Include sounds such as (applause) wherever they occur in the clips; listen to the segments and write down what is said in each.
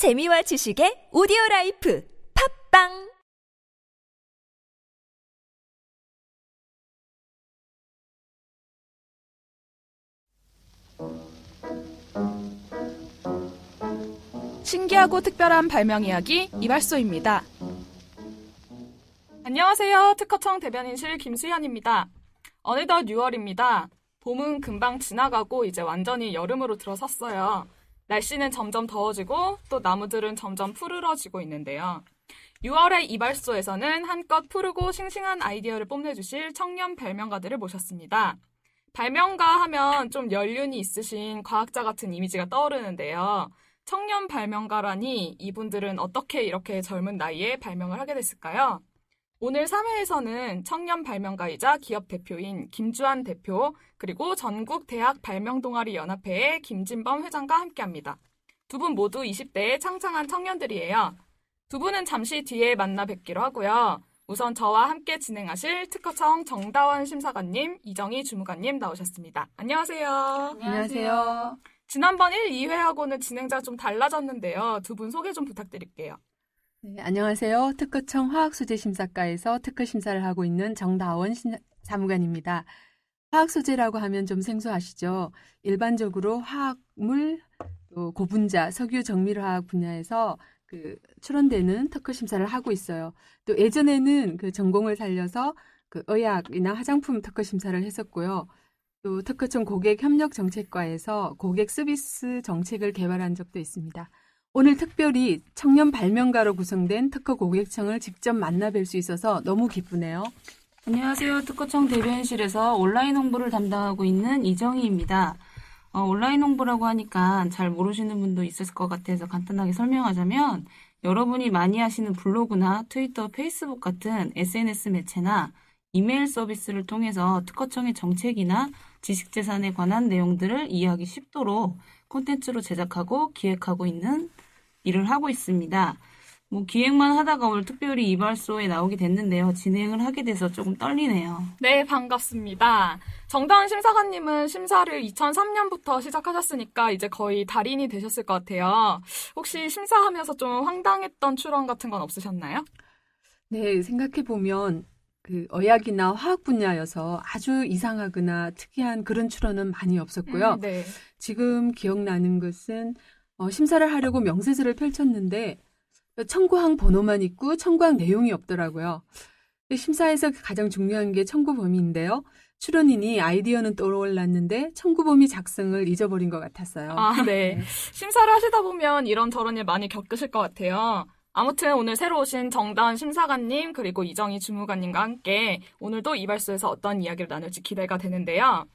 재미와 지식의 오디오 라이프 팟빵 신기하고 특별한 발명 이야기 e발소입니다. 안녕하세요. 특허청 대변인실 김수현입니다. 어느덧 6월입니다. 봄은 금방 지나가고 이제 완전히 여름으로 들어섰어요. 날씨는 점점 더워지고 또 나무들은 점점 푸르러지고 있는데요. 6월의 이발소에서는 한껏 푸르고 싱싱한 아이디어를 뽐내주실 청년 발명가들을 모셨습니다. 발명가 하면 좀 연륜이 있으신 과학자 같은 이미지가 떠오르는데요. 청년 발명가라니 이분들은 어떻게 이렇게 젊은 나이에 발명을 하게 됐을까요? 오늘 3회에서는 청년 발명가이자 기업 대표인 김주한 대표, 그리고 전국 대학 발명동아리 연합회의 김진범 회장과 함께 합니다. 두 분 모두 20대의 창창한 청년들이에요. 두 분은 잠시 뒤에 만나 뵙기로 하고요. 우선 저와 함께 진행하실 특허청 정다원 심사관님, 이정희 주무관님 나오셨습니다. 안녕하세요. 안녕하세요. 지난번 1, 2회하고는 진행자가 좀 달라졌는데요. 두 분 소개 좀 부탁드릴게요. 네, 안녕하세요. 특허청 화학소재심사과에서 특허심사를 하고 있는 정다원 신- 사무관입니다. 화학소재라고 하면 좀 생소하시죠? 일반적으로 화학물, 또 고분자, 석유 정밀화학 분야에서 그 출원되는 특허심사를 하고 있어요. 또 예전에는 그 전공을 살려서 그 의학이나 화장품 특허심사를 했었고요. 또 특허청 고객협력정책과에서 고객 서비스 정책을 개발한 적도 있습니다. 오늘 특별히 청년 발명가로 구성된 특허 고객청을 직접 만나 뵐 수 있어서 너무 기쁘네요. 안녕하세요. 특허청 대변실에서 온라인 홍보를 담당하고 있는 이정희입니다. 어, 온라인 홍보라고 하니까 잘 모르시는 분도 있을 것 같아서 간단하게 설명하자면 여러분이 많이 하시는 블로그나 트위터, 페이스북 같은 SNS 매체나 이메일 서비스를 통해서 특허청의 정책이나 지식재산에 관한 내용들을 이해하기 쉽도록 콘텐츠로 제작하고 기획하고 있는 일을 하고 있습니다. 뭐 기획만 하다가 오늘 특별히 이발소에 나오게 됐는데요. 진행을 하게 돼서 조금 떨리네요. 네, 반갑습니다. 정다은 심사관님은 심사를 2003년부터 시작하셨으니까 이제 거의 달인이 되셨을 것 같아요. 혹시 심사하면서 좀 황당했던 출원 같은 건 없으셨나요? 네, 생각해보면 그 의학이나 화학 분야여서 아주 이상하거나 특이한 그런 출원은 많이 없었고요. 음, 네. 지금 기억나는 것은 어, 심사를 하려고 명세서를 펼쳤는데 청구항 번호만 있고 청구항 내용이 없더라고요. 심사에서 가장 중요한 게 청구 범위인데요. 출원인이 아이디어는 떠올랐는데 청구 범위 작성을 잊어버린 것 같았어요. 아, 네. 심사를 하시다 보면 이런저런 일 많이 겪으실 것 같아요. 아무튼 오늘 새로 오신 정다은 심사관님 그리고 이정희 주무관님과 함께 오늘도 이발소에서 어떤 이야기를 나눌지 기대가 되는데요.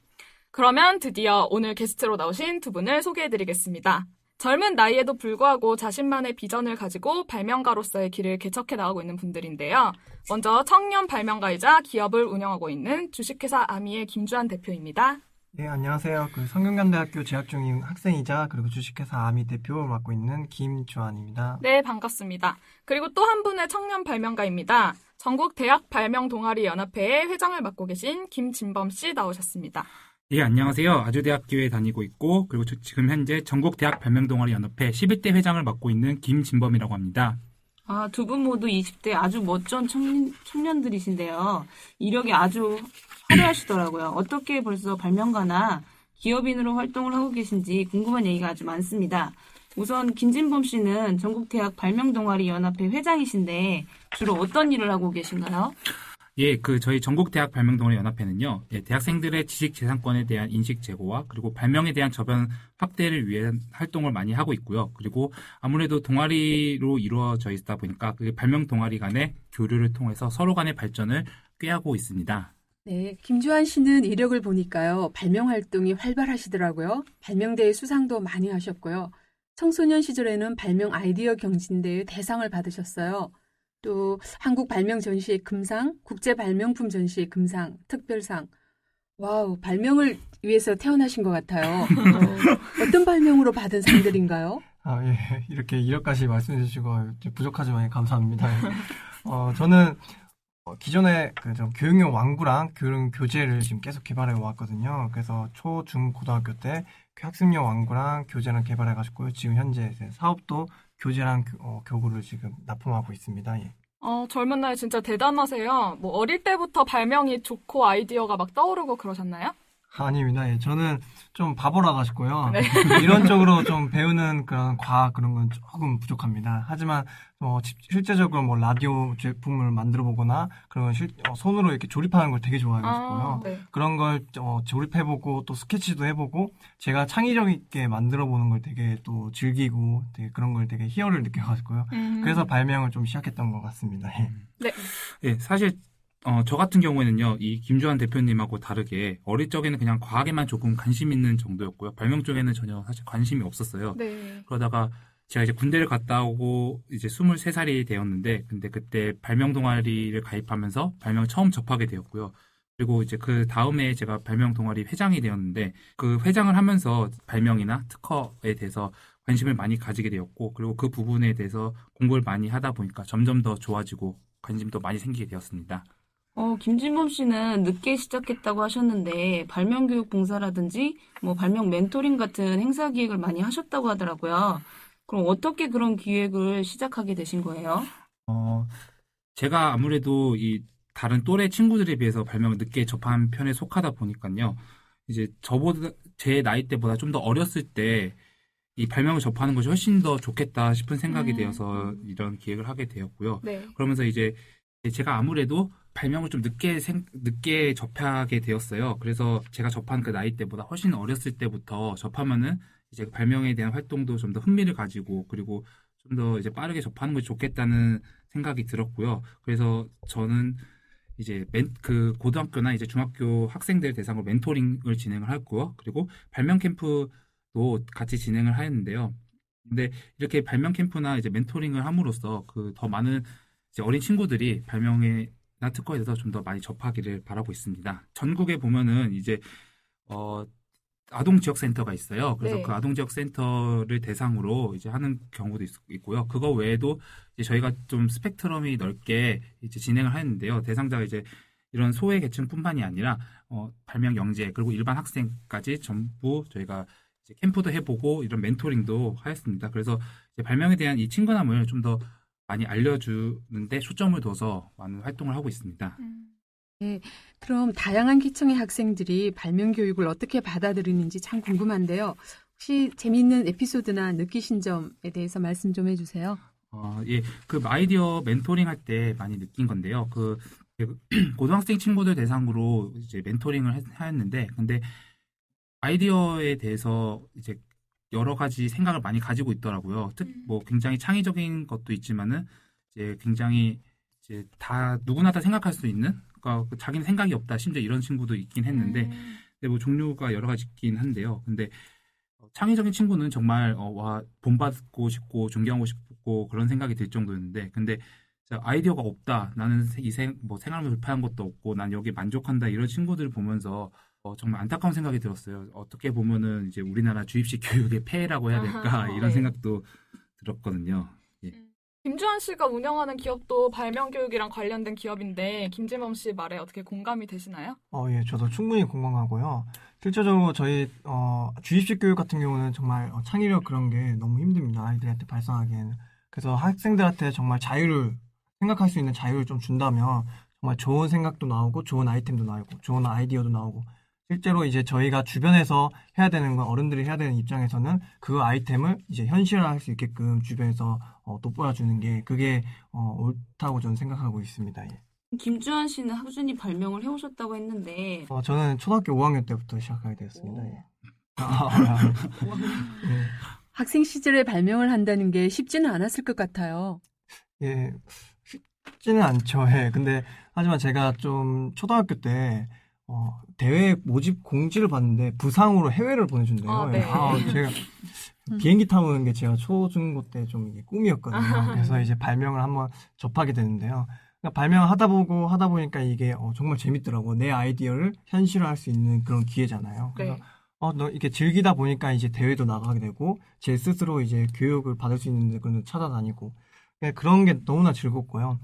그러면 드디어 오늘 게스트로 나오신 두 분을 소개해드리겠습니다. 젊은 나이에도 불구하고 자신만의 비전을 가지고 발명가로서의 길을 개척해 나가고 있는 분들인데요. 먼저 청년 발명가이자 기업을 운영하고 있는 주식회사 아미의 김주한 대표입니다. 네, 안녕하세요. 그 성균관대학교 재학 중인 학생이자 그리고 주식회사 아미 대표를 맡고 있는 김주환입니다. 네, 반갑습니다. 그리고 또 한 분의 청년 발명가입니다. 전국 대학 발명 동아리 연합회의 회장을 맡고 계신 김진범 씨 나오셨습니다. 예, 안녕하세요. 아주대학교에 다니고 있고, 그리고 저- 지금 현재 전국대학 발명동아리 연합회 11대 회장을 맡고 있는 김진범이라고 합니다. 아, 두 분 모두 20대 아주 멋진 청년, 청년들이신데요. 이력이 아주 화려하시더라고요. 어떻게 벌써 발명가나 기업인으로 활동을 하고 계신지 궁금한 얘기가 아주 많습니다. 우선 김진범 씨는 전국대학 발명동아리 연합회 회장이신데 주로 어떤 일을 하고 계신가요? 예, 그 저희 전국 대학 발명동아리 연합회는요, 예, 대학생들의 지식 재산권에 대한 인식 제고와 그리고 발명에 대한 저변 확대를 위한 활동을 많이 하고 있고요. 그리고 아무래도 동아리로 이루어져 있다 보니까 그 발명 동아리 간의 교류를 통해서 서로 간의 발전을 꾀하고 있습니다. 네, 김주환 씨는 이력을 보니까요, 발명 활동이 활발하시더라고요. 발명대회 수상도 많이 하셨고요. 청소년 시절에는 발명 아이디어 경진대회 대상을 받으셨어요. 또 한국 발명 전시회 금상, 국제 발명품 전시회 금상, 특별상. 와우, 발명을 위해서 태어나신 것 같아요. 어, (laughs) 어떤 발명으로 받은 상들인가요? 아, 예. 이렇게 이력까지 말씀해 주시고 부족하지만 감사합니다. 어, 저는 어, 기존에 그 좀 교육용 완구랑 교육 교재를 지금 계속 개발해 왔거든요. 그래서 초, 중, 고등학교 때그 학습용 완구랑 교재를 개발해 가지고 지금 현재 사업도 교재랑 교- 어, 교구를 지금 납품하고 있습니다. 예. 어, 젊은 나이 진짜 대단하세요. 뭐 어릴 때부터 발명이 좋고 아이디어가 막 떠오르고 그러셨나요? 아닙니다. 예. 저는 좀 바보라 가지고요. 네. (laughs) 이런 쪽으로 좀 배우는 그런 과학 그런 건 조금 부족합니다. 하지만 어, 지- 실제적으로 뭐 라디오 제품을 만들어 보거나 그런 걸 실- 어, 손으로 이렇게 조립하는 걸 되게 좋아해가지고요. 네. 그런 걸 어, 조립해보고 또 스케치도 해보고 제가 창의력 있게 만들어 보는 걸 되게 또 즐기고 되게 그런 걸 되게 희열을 느껴가지고요. 음. 그래서 발명을 좀 시작했던 것 같습니다. 예. 네. 예, 사실 어, 저 같은 경우에는요, 이 김주환 대표님하고 다르게 어릴 적에는 그냥 과학에만 조금 관심 있는 정도였고요. 발명 쪽에는 전혀 사실 관심이 없었어요. 네. 그러다가 제가 이제 군대를 갔다 오고 이제 23살이 되었는데, 근데 그때 발명 동아리를 가입하면서 발명을 처음 접하게 되었고요. 그리고 이제 그 다음에 제가 발명 동아리 회장이 되었는데, 그 회장을 하면서 발명이나 특허에 대해서 관심을 많이 가지게 되었고, 그리고 그 부분에 대해서 공부를 많이 하다 보니까 점점 더 좋아지고 관심도 많이 생기게 되었습니다. 어, 김진범 씨는 늦게 시작했다고 하셨는데 발명 교육 봉사라든지 뭐 발명 멘토링 같은 행사 기획을 많이 하셨다고 하더라고요. 그럼 어떻게 그런 기획을 시작하게 되신 거예요? 어, 제가 아무래도 이 다른 또래 친구들에 비해서 발명을 늦게 접한 편에 속하다 보니까요. 이제 저보다, 제 나이 때보다 좀 더 어렸을 때 이 발명을 접하는 것이 훨씬 더 좋겠다 싶은 생각이 음. 되어서 이런 기획을 하게 되었고요. 네. 그러면서 이제 제가 아무래도 발명을 좀 늦게 생, 늦게 접하게 되었어요. 그래서 제가 접한 그 나이 때보다 훨씬 어렸을 때부터 접하면은 이제 발명에 대한 활동도 좀 더 흥미를 가지고 그리고 좀 더 이제 빠르게 접하는 것이 좋겠다는 생각이 들었고요. 그래서 저는 이제 멘, 그 고등학교나 이제 중학교 학생들 대상으로 멘토링을 진행을 했고요. 그리고 발명 캠프도 같이 진행을 하였는데요. 근데 이렇게 발명 캠프나 이제 멘토링을 함으로써 그 더 많은 이제 어린 친구들이 발명에 나 특허에 대해서 좀 더 많이 접하기를 바라고 있습니다. 전국에 보면은 이제 어 아동 지역 센터가 있어요. 그래서 네. 그 아동 지역 센터를 대상으로 이제 하는 경우도 있, 있고요. 그거 외에도 이제 저희가 좀 스펙트럼이 넓게 이제 진행을 하는데요. 대상자가 이제 이런 소외 계층뿐만이 아니라 어, 발명 영재 그리고 일반 학생까지 전부 저희가 이제 캠프도 해보고 이런 멘토링도 하였습니다. 그래서 이제 발명에 대한 이 친근함을 좀 더 많이 알려주는데 초점을 둬서 많은 활동을 하고 있습니다. 음. 그럼 다양한 계층의 학생들이 발명 교육을 어떻게 받아들이는지 참 궁금한데요. 혹시 재미있는 에피소드나 느끼신 점에 대해서 말씀 좀 해주세요. 어, 예, 그 아이디어 멘토링 할 때 많이 느낀 건데요. 그그 (clears throat) 고등학생 친구들 대상으로 이제 멘토링을 했- 하였는데, 근데 아이디어에 대해서 이제 여러 가지 생각을 많이 가지고 있더라고요. 특, 뭐 굉장히 창의적인 것도 있지만은 이제 굉장히 이제 다 누구나 다 생각할 수 있는, 그러니까 그 자기는 생각이 없다. 심지어 이런 친구도 있긴 했는데, 음. 근데 뭐 종류가 여러 가지 있긴 한데요. 근데 어, 창의적인 친구는 정말 어, 와 본받고 싶고 존경하고 싶고 그런 생각이 들 정도였는데, 근데 아이디어가 없다. 나는 이생뭐 생활을 불편한 것도 없고, 난 여기 만족한다. 이런 친구들을 보면서 어, 정말 안타까운 생각이 들었어요. 어떻게 보면은 이제 우리나라 주입식 교육의 폐해라고 해야 될까 아하, 이런 네. 생각도 들었거든요. 김주환 씨가 운영하는 기업도 발명 교육이랑 관련된 기업인데 김진범 씨 말에 어떻게 공감이 되시나요? 어, 예, 저도 충분히 공감하고요. 실제적으로 저희 어, 주입식 교육 같은 경우는 정말 어, 창의력 그런 게 너무 힘듭니다. 아이들한테 발산하기에는. 그래서 학생들한테 정말 자유를 생각할 수 있는 자유를 좀 준다면 정말 좋은 생각도 나오고 좋은 아이템도 나오고 좋은 아이디어도 나오고 실제로 이제 저희가 주변에서 해야 되는 건 어른들이 해야 되는 입장에서는 그 아이템을 이제 현실화할 수 있게끔 주변에서 어, 돋보여주는 게 그게 어, 옳다고 저는 생각하고 있습니다. 예. 김주환 씨는 꾸준히 발명을 해오셨다고 했는데 어, 저는 초등학교 5학년 때부터 시작하게 되었습니다. 오. 예. 아, 아, (laughs) 예. 학생 시절에 발명을 한다는 게 쉽지는 않았을 것 같아요. 예, 쉽지는 않죠. 예. 근데 하지만 제가 좀 초등학교 때 어, 대회 모집 공지를 봤는데 부상으로 해외를 보내준대요. 아, 네. 아, 제가 비행기 타보는 게 제가 초중고 때 좀 꿈이었거든요. 그래서 이제 발명을 한번 접하게 되는데요. 그러니까 발명을 하다 보고 하다 보니까 이게 어, 정말 재밌더라고. 내 아이디어를 현실화할 수 있는 그런 기회잖아요. 그래서 네. 어, 너 이렇게 즐기다 보니까 이제 대회도 나가게 되고, 제 스스로 이제 교육을 받을 수 있는 그런 데 찾아다니고, 예, 그런 게 너무나 즐겁고요.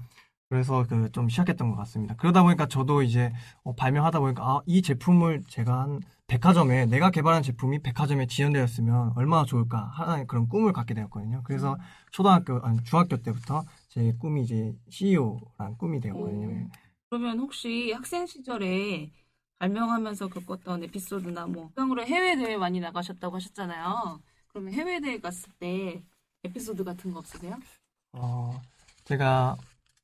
그래서 그 좀 시작했던 것 같습니다. 그러다 보니까 저도 이제 어, 발명하다 보니까 아, 이 제품을 제가 한 백화점에 내가 개발한 제품이 백화점에 지원되었으면 얼마나 좋을까 하나의 그런 꿈을 갖게 되었거든요. 그래서 초등학교 아니 중학교 때부터 제 꿈이 이제 CEO란 꿈이 되었거든요. 예. 오. 그러면 혹시 학생 시절에 발명하면서 겪었던 에피소드나 뭐 수강으로 해외 대회 많이 나가셨다고 하셨잖아요. 그러면 해외 대회 갔을 때 에피소드 같은 거 없으세요? 어, 제가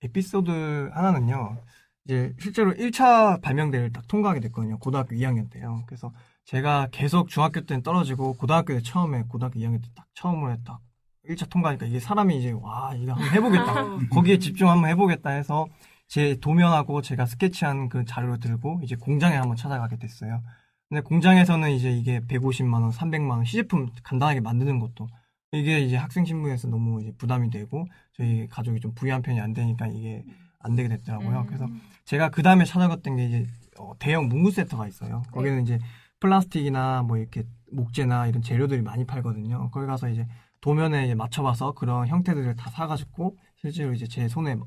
에피소드 하나는요, 이제 실제로 1차 발명대회를 딱 통과하게 됐거든요. 고등학교 2학년 때요. 그래서 제가 계속 중학교 때는 떨어지고, 고등학교 때 처음에, 고등학교 2학년 때 딱 처음으로 딱 1차 통과하니까 이게 사람이 이제, 와, 이거 한번 해보겠다. (laughs) 거기에 집중 한번 해보겠다 해서 제 도면하고 제가 스케치한 그 자료를 들고 이제 공장에 한번 찾아가게 됐어요. 근데 공장에서는 이제 이게 150만 원, 300만 원 시제품 간단하게 만드는 것도 이게 이제 학생 신분에서 너무 이제 부담이 되고 저희 가족이 좀 부유한 편이 안 되니까 이게 안 되게 됐더라고요. 음. 그래서 제가 그 다음에 찾아갔던 게 이제 어, 대형 문구 센터가 있어요. 거기는 이제 플라스틱이나 뭐 이렇게 목재나 이런 재료들이 많이 팔거든요. 거기 가서 이제 도면에 이제 맞춰봐서 그런 형태들을 다 사가지고 실제로 이제 제 손에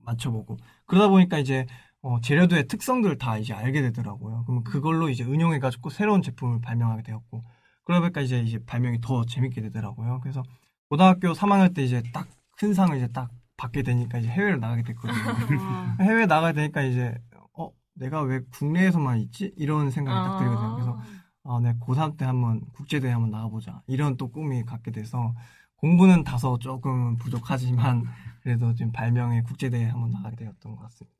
맞춰보고 그러다 보니까 이제 어, 재료들의 특성들을 다 이제 알게 되더라고요. 그러면 그걸로 이제 응용해가지고 새로운 제품을 발명하게 되었고 그러다 보니까 이제 이제 발명이 더 재밌게 되더라고요. 그래서 고등학교 3학년 때 이제 딱 큰 상을 이제 딱 받게 되니까 이제 해외를 나가게 됐거든요. 아, (laughs) 해외 나가게 되니까 이제 어 내가 왜 국내에서만 있지 이런 생각이 딱 들거든요. 그래서 아, 내 고3 때 한번 국제대회 한번 나가보자. 이런 또 꿈이 갖게 돼서 공부는 다소 조금 부족하지만 (laughs) 그래도 지금 발명의 국제대회 한번 나가게 되었던 것 같습니다.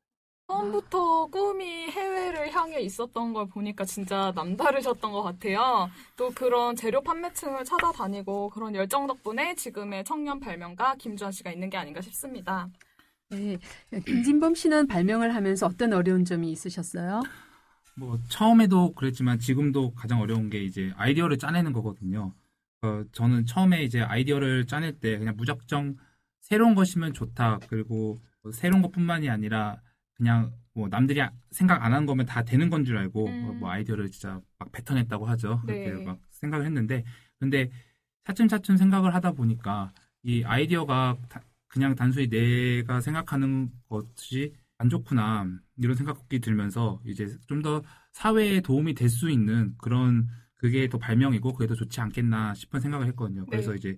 처음부터 꿈이 해외를 향해 있었던 걸 보니까 진짜 남다르셨던 것 같아요. 또 그런 재료 판매층을 찾아다니고 그런 열정 덕분에 지금의 청년 발명가 김주환 씨가 있는 게 아닌가 싶습니다. 네. 김진범 씨는 발명을 하면서 어떤 어려운 점이 있으셨어요? 뭐 처음에도 그랬지만 지금도 가장 어려운 게 이제 아이디어를 짜내는 거거든요. 어, 저는 처음에 이제 아이디어를 짜낼 때 그냥 무작정 새로운 것이면 좋다. 그리고 뭐 새로운 것뿐만이 아니라 그냥 뭐 남들이 아- 생각 안 한 거면 다 되는 건 줄 알고 음. 어, 뭐 아이디어를 진짜 막 뱉어냈다고 하죠. 네. 그렇게 막 생각을 했는데 근데 차츰차츰 생각을 하다 보니까 이 아이디어가 다- 그냥 단순히 내가 생각하는 것이 안 좋구나 이런 생각이 들면서 이제 좀 더 사회에 도움이 될 수 있는 그런 그게 더 발명이고 그게 더 좋지 않겠나 싶은 생각을 했거든요. 그래서 네. 이제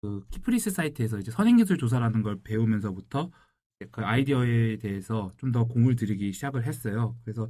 그 키프리스 사이트에서 이제 선행기술 조사라는 걸 배우면서부터 그 아이디어에 대해서 좀 더 공을 들이기 시작을 했어요. 그래서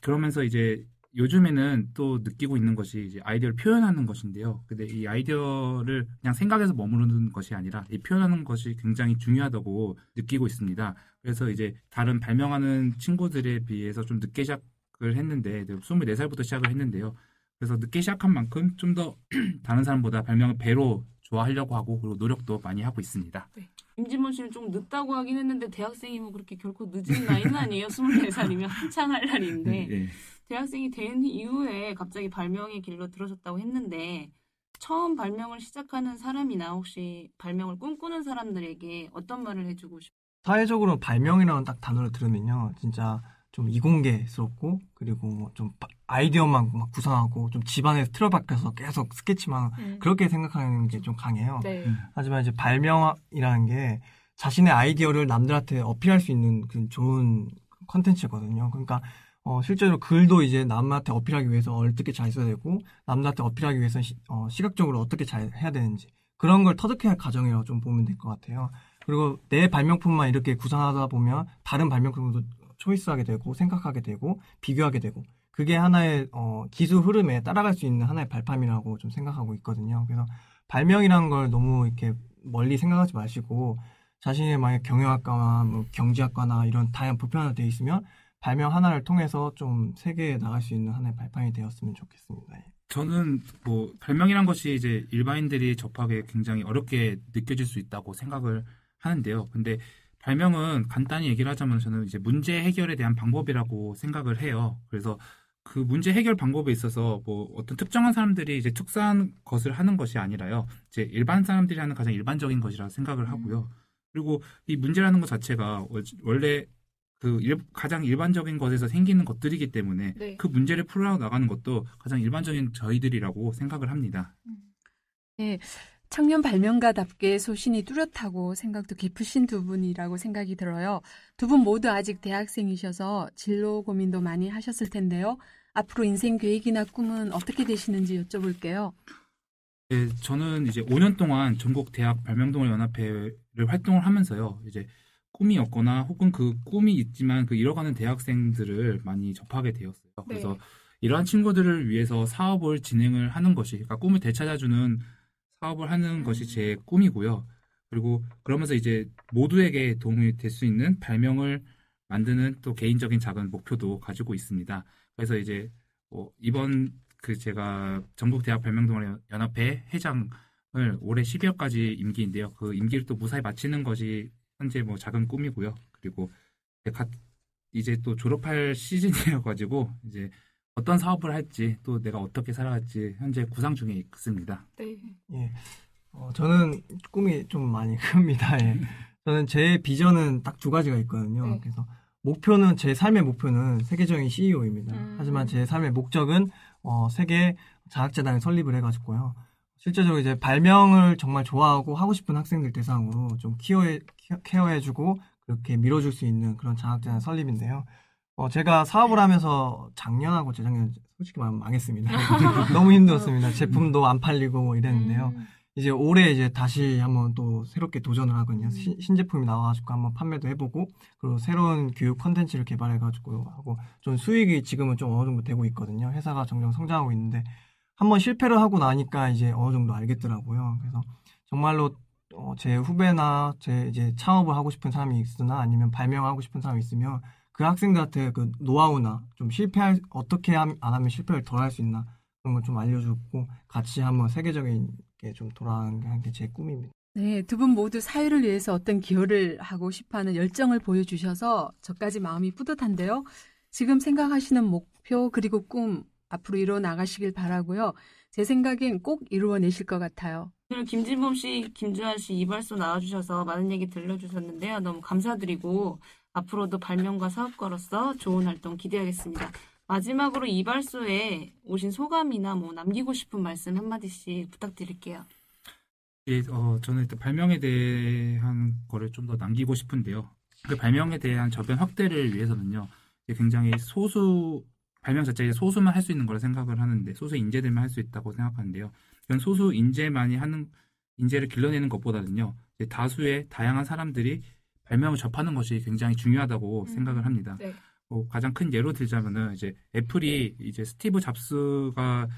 그러면서 이제 요즘에는 또 느끼고 있는 것이 이제 아이디어를 표현하는 것인데요. 근데 이 아이디어를 그냥 생각에서 머무르는 것이 아니라 이 표현하는 것이 굉장히 중요하다고 느끼고 있습니다. 그래서 이제 다른 발명하는 친구들에 비해서 좀 늦게 시작을 했는데 24살부터 시작을 했는데요. 그래서 늦게 시작한 만큼 좀 더 (clears throat) 다른 사람보다 발명을 배로 좋아하려고 하고 그리고 노력도 많이 하고 있습니다. 임진모 씨는 좀 늦다고 하긴 했는데 대학생이면 그렇게 결코 늦은 나이는 아니에요. 24살이면 한창 할 날인데 예. 대학생이 된 이후에 갑자기 발명의 길로 들어섰다고 했는데 처음 발명을 시작하는 사람이나 혹시 발명을 꿈꾸는 사람들에게 어떤 말을 해주고 싶어요? 사회적으로 발명이라는 딱 단어를 들으면요, 진짜 좀 이공계스럽고 그리고 뭐좀 아이디어만 막 구상하고 좀 집안에서 틀어박혀서 계속 스케치만 음. 그렇게 생각하는 게 좀 강해요. 네. 음. 하지만 이제 발명이라는 게 자신의 아이디어를 남들한테 어필할 수 있는 그 좋은 컨텐츠거든요. 그러니까 어, 실제로 글도 이제 남한테 어필하기 위해서 어떻게 잘 써야 되고 남들한테 어필하기 위해서 시, 각적으로 어떻게 잘 해야 되는지 그런 걸 터득해야 할 과정이라고 좀 보면 될 것 같아요. 그리고 내 발명품만 이렇게 구상하다 보면 다른 발명품도 초이스하게 되고 생각하게 되고 비교하게 되고 그게 하나의 어, 기술 흐름에 따라갈 수 있는 하나의 발판이라고 좀 생각하고 있거든요. 그래서 발명이라는 걸 너무 이렇게 멀리 생각하지 마시고 자신의 만약 경영학과나 뭐 경제학과나 이런 다양한 보편화가 되어 있으면 발명 하나를 통해서 좀 세계에 나갈 수 있는 하나의 발판이 되었으면 좋겠습니다. 예. 저는 뭐 발명이란 것이 이제 일반인들이 접하기에 굉장히 어렵게 느껴질 수 있다고 생각을 하는데요. 근데 발명은 간단히 얘기를 하자면 저는 이제 문제 해결에 대한 방법이라고 생각을 해요. 그래서 그 문제 해결 방법에 있어서 뭐 어떤 특정한 사람들이 이제 특수한 것을 하는 것이 아니라요. 이제 일반 사람들이 하는 가장 일반적인 것이라고 생각을 하고요. 그리고 이 문제라는 것 자체가 월- 원래 그 일- 가장 일반적인 것에서 생기는 것들이기 때문에 네. 그 문제를 풀어 나가는 것도 가장 일반적인 저희들이라고 생각을 합니다. 청년 발명가답게 소신이 뚜렷하고 생각도 깊으신 두 분이라고 생각이 들어요. 두 분 모두 아직 대학생이셔서 진로 고민도 많이 하셨을 텐데요. 앞으로 인생 계획이나 꿈은 어떻게 되시는지 여쭤볼게요. 네, 저는 이제 5년 동안 전국 대학 발명동아리 연합회를 활동을 하면서요. 이제 꿈이 없거나 혹은 그 꿈이 있지만 그 잃어가는 대학생들을 많이 접하게 되었어요. 그래서 네. 이러한 친구들을 위해서 사업을 진행을 하는 것이, 그러니까 꿈을 되찾아주는 사업을 하는 것이 제 꿈이고요. 그리고 그러면서 이제 모두에게 도움이 될 수 있는 발명을 만드는 또 개인적인 작은 목표도 가지고 있습니다. 그래서 이제 어, 이번 그 제가 전국 대학 발명동아리 연합회 회장을 올해 12월까지 임기인데요. 그 임기를 또 무사히 마치는 것이 현재 뭐 작은 꿈이고요. 그리고 갓- 이제 또 졸업할 시즌이어 가지고 이제 어떤 사업을 할지 또 내가 어떻게 살아갈지 현재 구상 중에 있습니다. 네. 예. 어, 저는 꿈이 좀 많이 (laughs) 큽니다. 예. 저는 제 비전은 딱 두 가지가 있거든요. 네. 그래서 목표는 제 삶의 목표는 세계적인 CEO입니다. 음. 하지만 제 삶의 목적은 어, 세계 자학재단을 설립을 해가지고요. 실제적으로 이제 발명을 정말 좋아하고 하고 싶은 학생들 대상으로 좀 키워해, 키워- 케어해주고 그렇게 밀어줄 수 있는 그런 자학재단 설립인데요. 어, 제가 사업을 하면서 작년하고 재작년 솔직히 말하면 망했습니다. (laughs) (laughs) 너무 힘들었습니다. 제품도 안 팔리고 뭐 이랬는데요. 음. 이제 올해 이제 다시 한번 또 새롭게 도전을 음. 하거든요. 신, 신제품이 나와가지고 한번 판매도 해보고 그리고 새로운 교육 컨텐츠를 개발해가지고 하고 좀 수익이 지금은 좀 어느 정도 되고 있거든요. 회사가 점점 성장하고 있는데 한번 실패를 하고 나니까 이제 어느 정도 알겠더라고요. 그래서 정말로 어, 제 후배나 제 이제 창업을 하고 싶은 사람이 있으나 아니면 발명하고 싶은 사람이 있으면 그 학생들한테 그 노하우나 좀 실패할 어떻게 함- 안 하면 실패를 덜 할 수 있나 그런 걸 좀 알려주고 같이 한번 세계적인 게 좀 돌아가는 게 제 꿈입니다. 네, 두 분 모두 사회를 위해서 어떤 기여를 하고 싶어하는 열정을 보여주셔서 저까지 마음이 뿌듯한데요. 지금 생각하시는 목표 그리고 꿈 앞으로 이루어 나가시길 바라고요. 제 생각엔 꼭 이루어내실 것 같아요. 오늘 김진범 씨, 김주환 씨 이발소 나와주셔서 많은 얘기 들려주셨는데요. 너무 감사드리고 앞으로도 발명가 사업가로서 좋은 활동 기대하겠습니다. 마지막으로 이발소에 오신 소감이나 뭐 남기고 싶은 말씀 한마디씩 부탁드릴게요. 예, 어, 저는 일단 발명에 대한 거를 좀 더 남기고 싶은데요. 그 발명에 대한 저변 확대를 위해서는요, 굉장히 소수, 발명 자체에 소수만 할 수 있는 거라 생각을 하는데, 소수 인재들만 할 수 있다고 생각하는데요. 이런 소수 인재만이 하는, 인재를 길러내는 것보다는요, 다수의 다양한 사람들이 발명을 접하는 것이 굉장히 중요하다고 음, 생각을 합니다. 네. 뭐 가장 큰 예로 들자면은 이제 애플이 이제 스티브 잡스가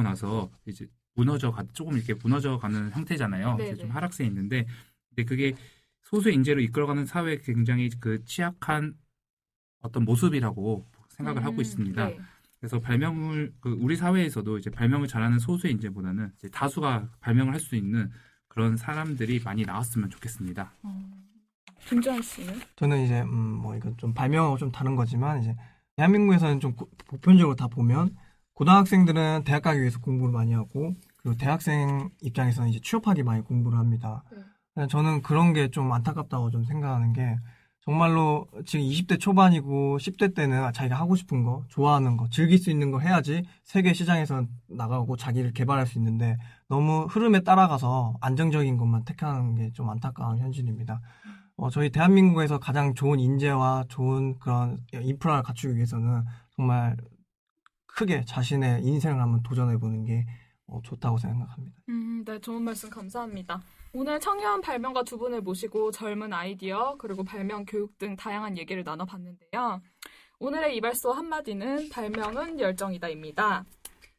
죽고 나서 이제 무너져 가 조금 이렇게 무너져 가는 형태잖아요. 네, 이제 좀 네. 하락세에 있는데 근데 그게 소수 인재로 이끌어가는 사회에 굉장히 그 취약한 어떤 모습이라고 생각을 하고 음, 있습니다. 네. 그래서 발명을 그 우리 사회에서도 이제 발명을 잘하는 소수 인재보다는 이제 다수가 발명을 할 수 있는 그런 사람들이 많이 나왔으면 좋겠습니다. 어, 김주환 씨는? 저는 이제 음, 뭐 이건 좀 발명하고 좀 다른 거지만 이제 대한민국에서는 좀 고- 보편적으로 다 보면 고등학생들은 대학 가기 위해서 공부를 많이 하고 그리고 대학생 입장에서는 이제 취업하기 많이 공부를 합니다. 네. 저는 그런 게 좀 안타깝다고 좀 생각하는 게 정말로 지금 20대 초반이고 10대 때는 자기가 하고 싶은 거, 좋아하는 거, 즐길 수 있는 거 해야지 세계 시장에서 나가고 자기를 개발할 수 있는데 너무 흐름에 따라가서 안정적인 것만 택하는 게 좀 안타까운 현실입니다. 어, 저희 대한민국에서 가장 좋은 인재와 좋은 그런 인프라를 갖추기 위해서는 정말 크게 자신의 인생을 한번 도전해보는 게 어, 좋다고 생각합니다. 음, 네, 좋은 말씀 감사합니다. 오늘 청년 발명가 두 분을 모시고 젊은 아이디어 그리고 발명 교육 등 다양한 얘기를 나눠봤는데요. 오늘의 이발소 한마디는 발명은 열정이다입니다.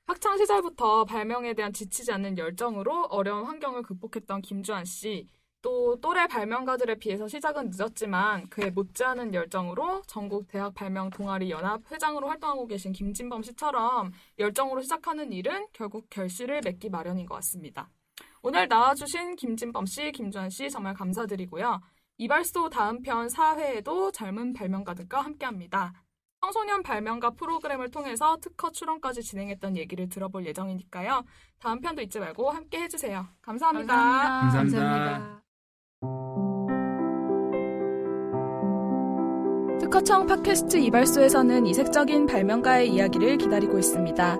학창 시절부터 발명에 대한 지치지 않는 열정으로 어려운 환경을 극복했던 김주환 씨, 또 또래 발명가들에 비해서 시작은 늦었지만 그에 못지않은 열정으로 전국 대학 발명 동아리 연합 회장으로 활동하고 계신 김진범 씨처럼 열정으로 시작하는 일은 결국 결실을 맺기 마련인 것 같습니다. 오늘 나와주신 김진범 씨, 김주환 씨 정말 감사드리고요. 이발소 다음 편 4회에도 젊은 발명가들과 함께합니다. 청소년 발명가 프로그램을 통해서 특허 출원까지 진행했던 얘기를 들어볼 예정이니까요. 다음 편도 잊지 말고 함께 해주세요. 감사합니다. 감사합니다. 특허청 팟캐스트 이발소에서는 이색적인 발명가의 이야기를 기다리고 있습니다.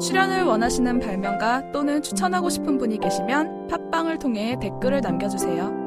출연을 원하시는 발명가 또는 추천하고 싶은 분이 계시면 팟빵을 통해 댓글을 남겨주세요.